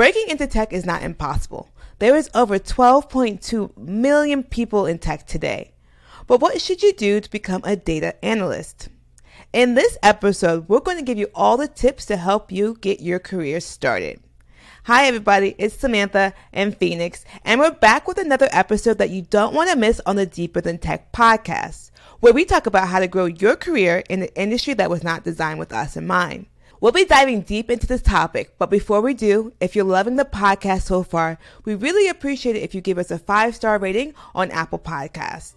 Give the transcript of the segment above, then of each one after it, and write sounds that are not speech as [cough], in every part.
Breaking into tech is not impossible. There is over 12.2 million people in tech today. But what should you do to become a data analyst? In this episode, we're going to give you all the tips to help you get your career started. Hi, everybody, it's Samantha and Phoenix, and we're back with another episode that you don't want to miss on the Deeper Than Tech podcast, where we talk about how to grow your career in an industry that was not designed with us in mind. We'll be diving deep into this topic, but before we do, if you're loving the podcast so far, we really appreciate it if you give us a five star rating on Apple Podcasts.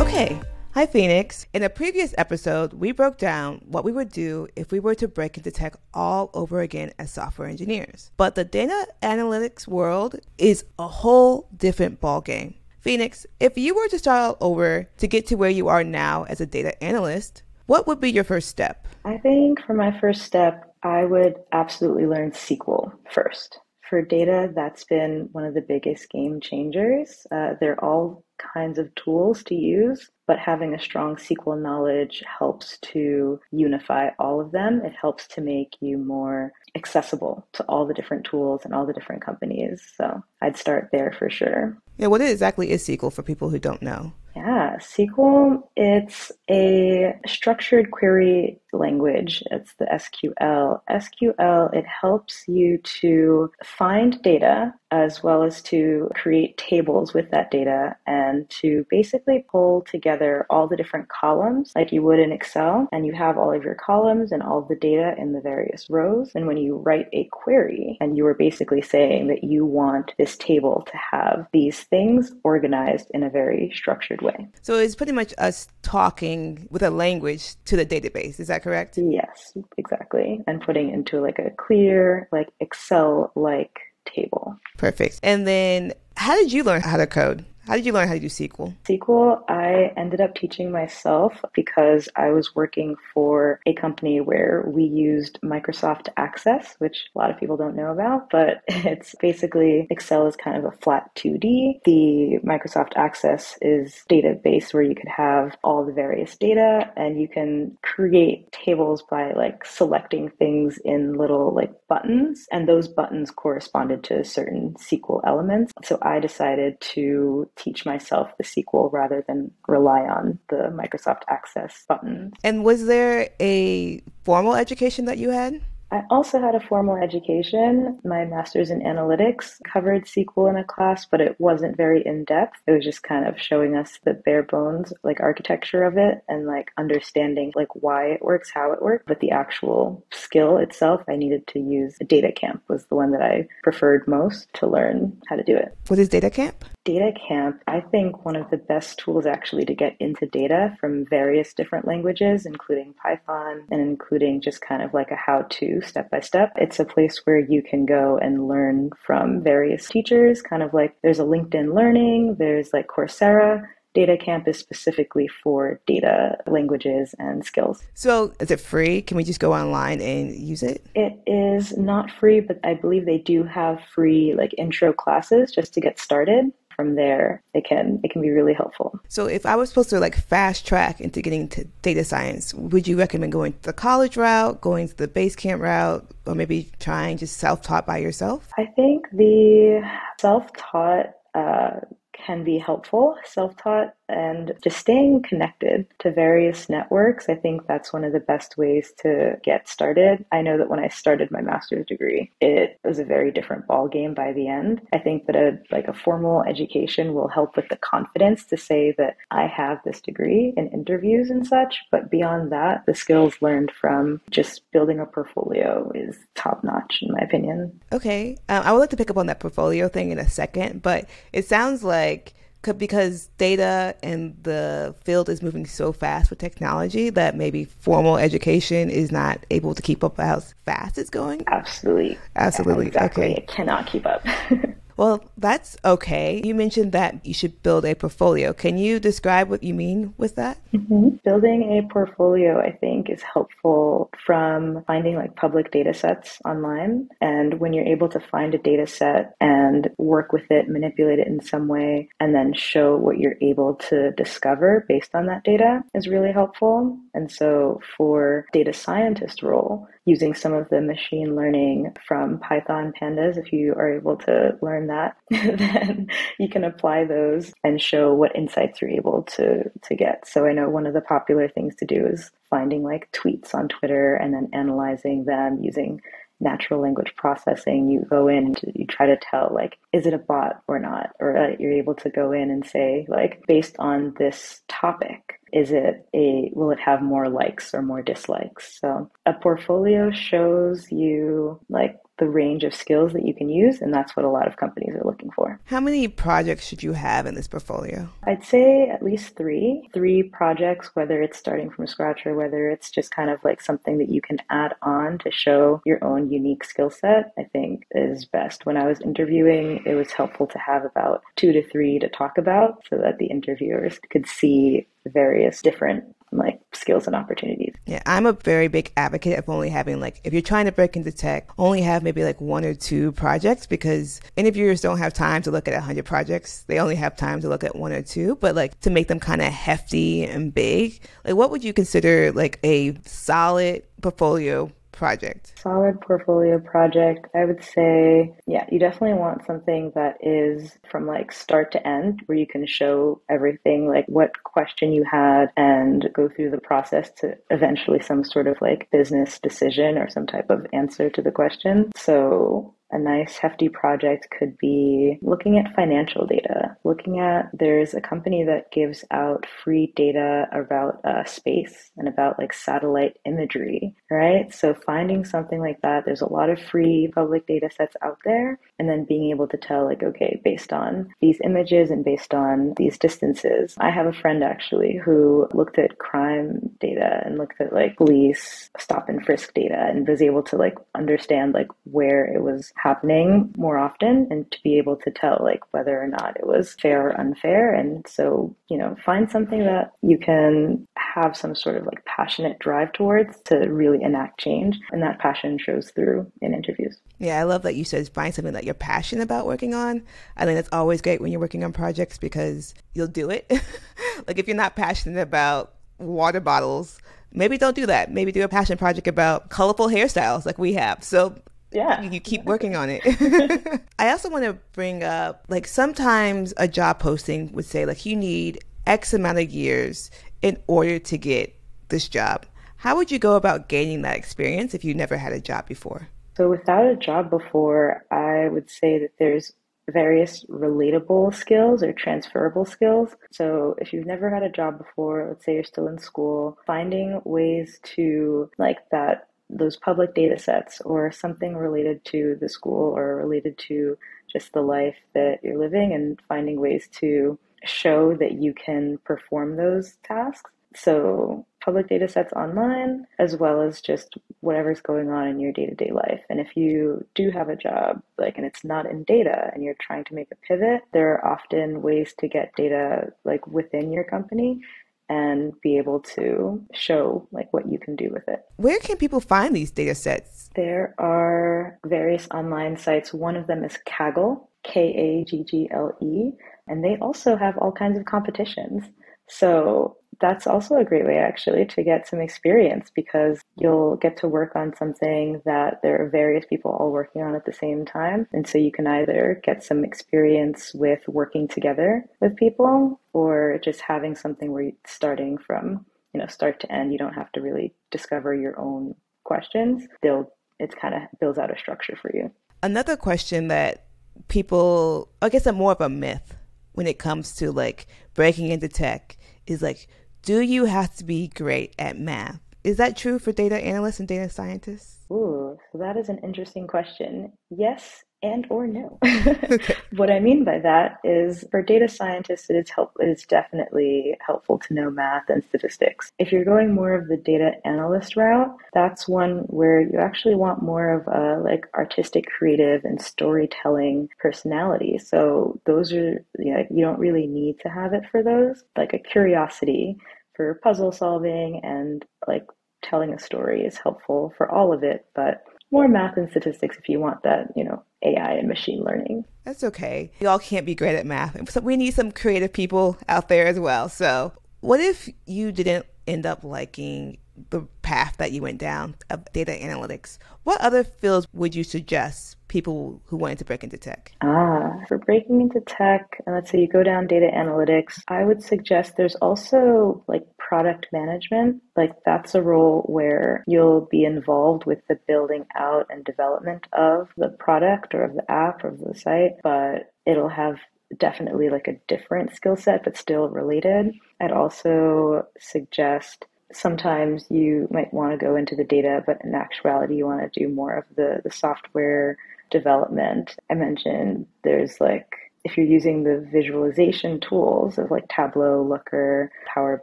Okay, hi Phoenix. In a previous episode, we broke down what we would do if we were to break into tech all over again as software engineers. But the data analytics world is a whole different ballgame. Phoenix, if you were to start all over to get to where you are now as a data analyst, what would be your first step? I think for my first step, I would absolutely learn SQL first. For data, that's been one of the biggest game changers. Uh, they're all kinds of tools to use, but having a strong SQL knowledge helps to unify all of them. It helps to make you more accessible to all the different tools and all the different companies. So I'd start there for sure. Yeah, what exactly is SQL for people who don't know? Yeah, SQL, it's a structured query language. It's the SQL. SQL, it helps you to find data as well as to create tables with that data and to basically pull together all the different columns like you would in Excel. And you have all of your columns and all the data in the various rows. And when you write a query and you are basically saying that you want this table to have these things organized in a very structured way. So it's pretty much us talking with a language to the database. Is that correct? Yes, exactly. And putting into like a clear, like Excel like table. Perfect. And then how did you learn how to code? How did you learn how to do SQL? SQL, I ended up teaching myself because I was working for a company where we used Microsoft Access, which a lot of people don't know about, but [laughs] it's basically Excel is kind of a flat 2D. The Microsoft Access is database where you could have all the various data and you can create tables by like selecting things in little like buttons and those buttons corresponded to certain SQL elements. So I decided to teach myself the SQL rather than rely on the Microsoft Access buttons. And was there a formal education that you had? I also had a formal education. My master's in analytics covered SQL in a class, but it wasn't very in depth. It was just kind of showing us the bare bones, like architecture of it and like understanding like why it works, how it works. But the actual skill itself, I needed to use DataCamp was the one that I preferred most to learn how to do it. What is DataCamp? Data Camp, I think one of the best tools actually to get into data from various different languages, including Python and including just kind of like a how to step by step. It's a place where you can go and learn from various teachers, kind of like there's a LinkedIn Learning, there's like Coursera. Data Camp is specifically for data languages and skills. So, is it free? Can we just go online and use it? It is not free, but I believe they do have free like intro classes just to get started from there it can it can be really helpful. So if i was supposed to like fast track into getting to data science would you recommend going to the college route going to the base camp route or maybe trying just self-taught by yourself? I think the self-taught uh, can be helpful. Self-taught and just staying connected to various networks. I think that's one of the best ways to get started. I know that when I started my master's degree, it was a very different ball game by the end. I think that a like a formal education will help with the confidence to say that I have this degree in interviews and such, but beyond that, the skills learned from just building a portfolio is top notch in my opinion. Okay. Um, I would like to pick up on that portfolio thing in a second, but it sounds like because data and the field is moving so fast with technology that maybe formal education is not able to keep up how fast it's going? Absolutely. Absolutely. Yeah, exactly. Okay. It cannot keep up. [laughs] Well, that's okay. You mentioned that you should build a portfolio. Can you describe what you mean with that? Mm-hmm. Building a portfolio, I think, is helpful from finding like public data sets online. And when you're able to find a data set and work with it, manipulate it in some way, and then show what you're able to discover based on that data is really helpful. And so for data scientist role, using some of the machine learning from Python pandas, if you are able to learn that, [laughs] then you can apply those and show what insights you're able to, to get. So I know one of the popular things to do is finding like tweets on Twitter and then analyzing them using natural language processing. You go in to, you try to tell like is it a bot or not? Or uh, you're able to go in and say like based on this topic is it a will it have more likes or more dislikes? So a portfolio shows you like the range of skills that you can use and that's what a lot of companies are looking for. How many projects should you have in this portfolio? I'd say at least three. Three projects whether it's starting from scratch or whether it's just kind of like something that you can add on to show your own unique skill set i think is best. When i was interviewing it was helpful to have about two to three to talk about so that the interviewers could see various different like skills and opportunities. Yeah, I'm a very big advocate of only having like if you're trying to break into tech, only have maybe like one or two projects because interviewers don't have time to look at a hundred projects. They only have time to look at one or two, but like to make them kind of hefty and big, like what would you consider like a solid portfolio project? Solid portfolio project. I would say, yeah, you definitely want something that is from like start to end where you can show everything, like what question you had and go through the process to eventually some sort of like business decision or some type of answer to the question. So a nice hefty project could be looking at financial data, looking at there's a company that gives out free data about uh, space and about like satellite imagery, right? So finding something like that, there's a lot of free public data sets out there, and then being able to tell like, okay, based on these images and based on these distances. I have a friend actually who looked at crime data and looked at like police stop and frisk data and was able to like understand like where it was happening more often and to be able to tell like whether or not it was fair or unfair. And so, you know, find something that you can have some sort of like passionate drive towards to really enact change. And that passion shows through in interviews. Yeah, I love that you said find something that you're passionate about working on. I think it's always great when you're working on projects because you'll do it. [laughs] like if you're not passionate about water bottles, maybe don't do that. Maybe do a passion project about colorful hairstyles like we have. So yeah. You keep working on it. [laughs] [laughs] I also want to bring up like sometimes a job posting would say like you need x amount of years in order to get this job. How would you go about gaining that experience if you never had a job before? So without a job before i would say that there's various relatable skills or transferable skills. So if you've never had a job before, let's say you're still in school, finding ways to like that those public data sets or something related to the school or related to just the life that you're living and finding ways to show that you can perform those tasks. So, public data sets online, as well as just whatever's going on in your day to day life. And if you do have a job, like, and it's not in data and you're trying to make a pivot, there are often ways to get data like within your company and be able to show like what you can do with it. Where can people find these data sets? There are various online sites. One of them is Kaggle, K A G G L E, and they also have all kinds of competitions. So that's also a great way actually to get some experience because you'll get to work on something that there are various people all working on at the same time. And so you can either get some experience with working together with people or just having something where you're starting from, you know, start to end. You don't have to really discover your own questions. They'll it's kind of builds out a structure for you. Another question that people I guess I'm more of a myth when it comes to like breaking into tech is like, do you have to be great at math? Is that true for data analysts and data scientists? Ooh, so that is an interesting question. Yes and or no. [laughs] okay. what I mean by that is for data scientists, it is help it is definitely helpful to know math and statistics. If you're going more of the data analyst route, that's one where you actually want more of a like artistic, creative, and storytelling personality. So those are you know, you don't really need to have it for those. Like a curiosity for puzzle solving and like telling a story is helpful for all of it, but more math and statistics if you want that, you know, AI and machine learning. That's okay. You all can't be great at math. So we need some creative people out there as well. So, what if you didn't end up liking the path that you went down of data analytics? What other fields would you suggest people who wanted to break into tech? Ah, for breaking into tech, and let's say you go down data analytics, I would suggest there's also like product management. Like that's a role where you'll be involved with the building out and development of the product or of the app or of the site, but it'll have definitely like a different skill set, but still related. I'd also suggest sometimes you might want to go into the data, but in actuality, you want to do more of the, the software development. I mentioned there's like, if you're using the visualization tools of like Tableau, Looker, Power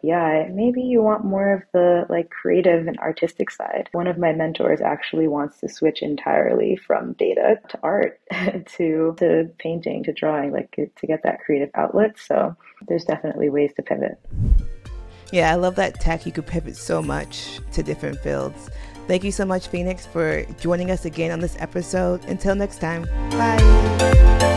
BI, maybe you want more of the like creative and artistic side. One of my mentors actually wants to switch entirely from data to art [laughs] to to painting to drawing like to get that creative outlet. So there's definitely ways to pivot. Yeah, I love that tech. You could pivot so much to different fields. Thank you so much, Phoenix, for joining us again on this episode. Until next time, bye.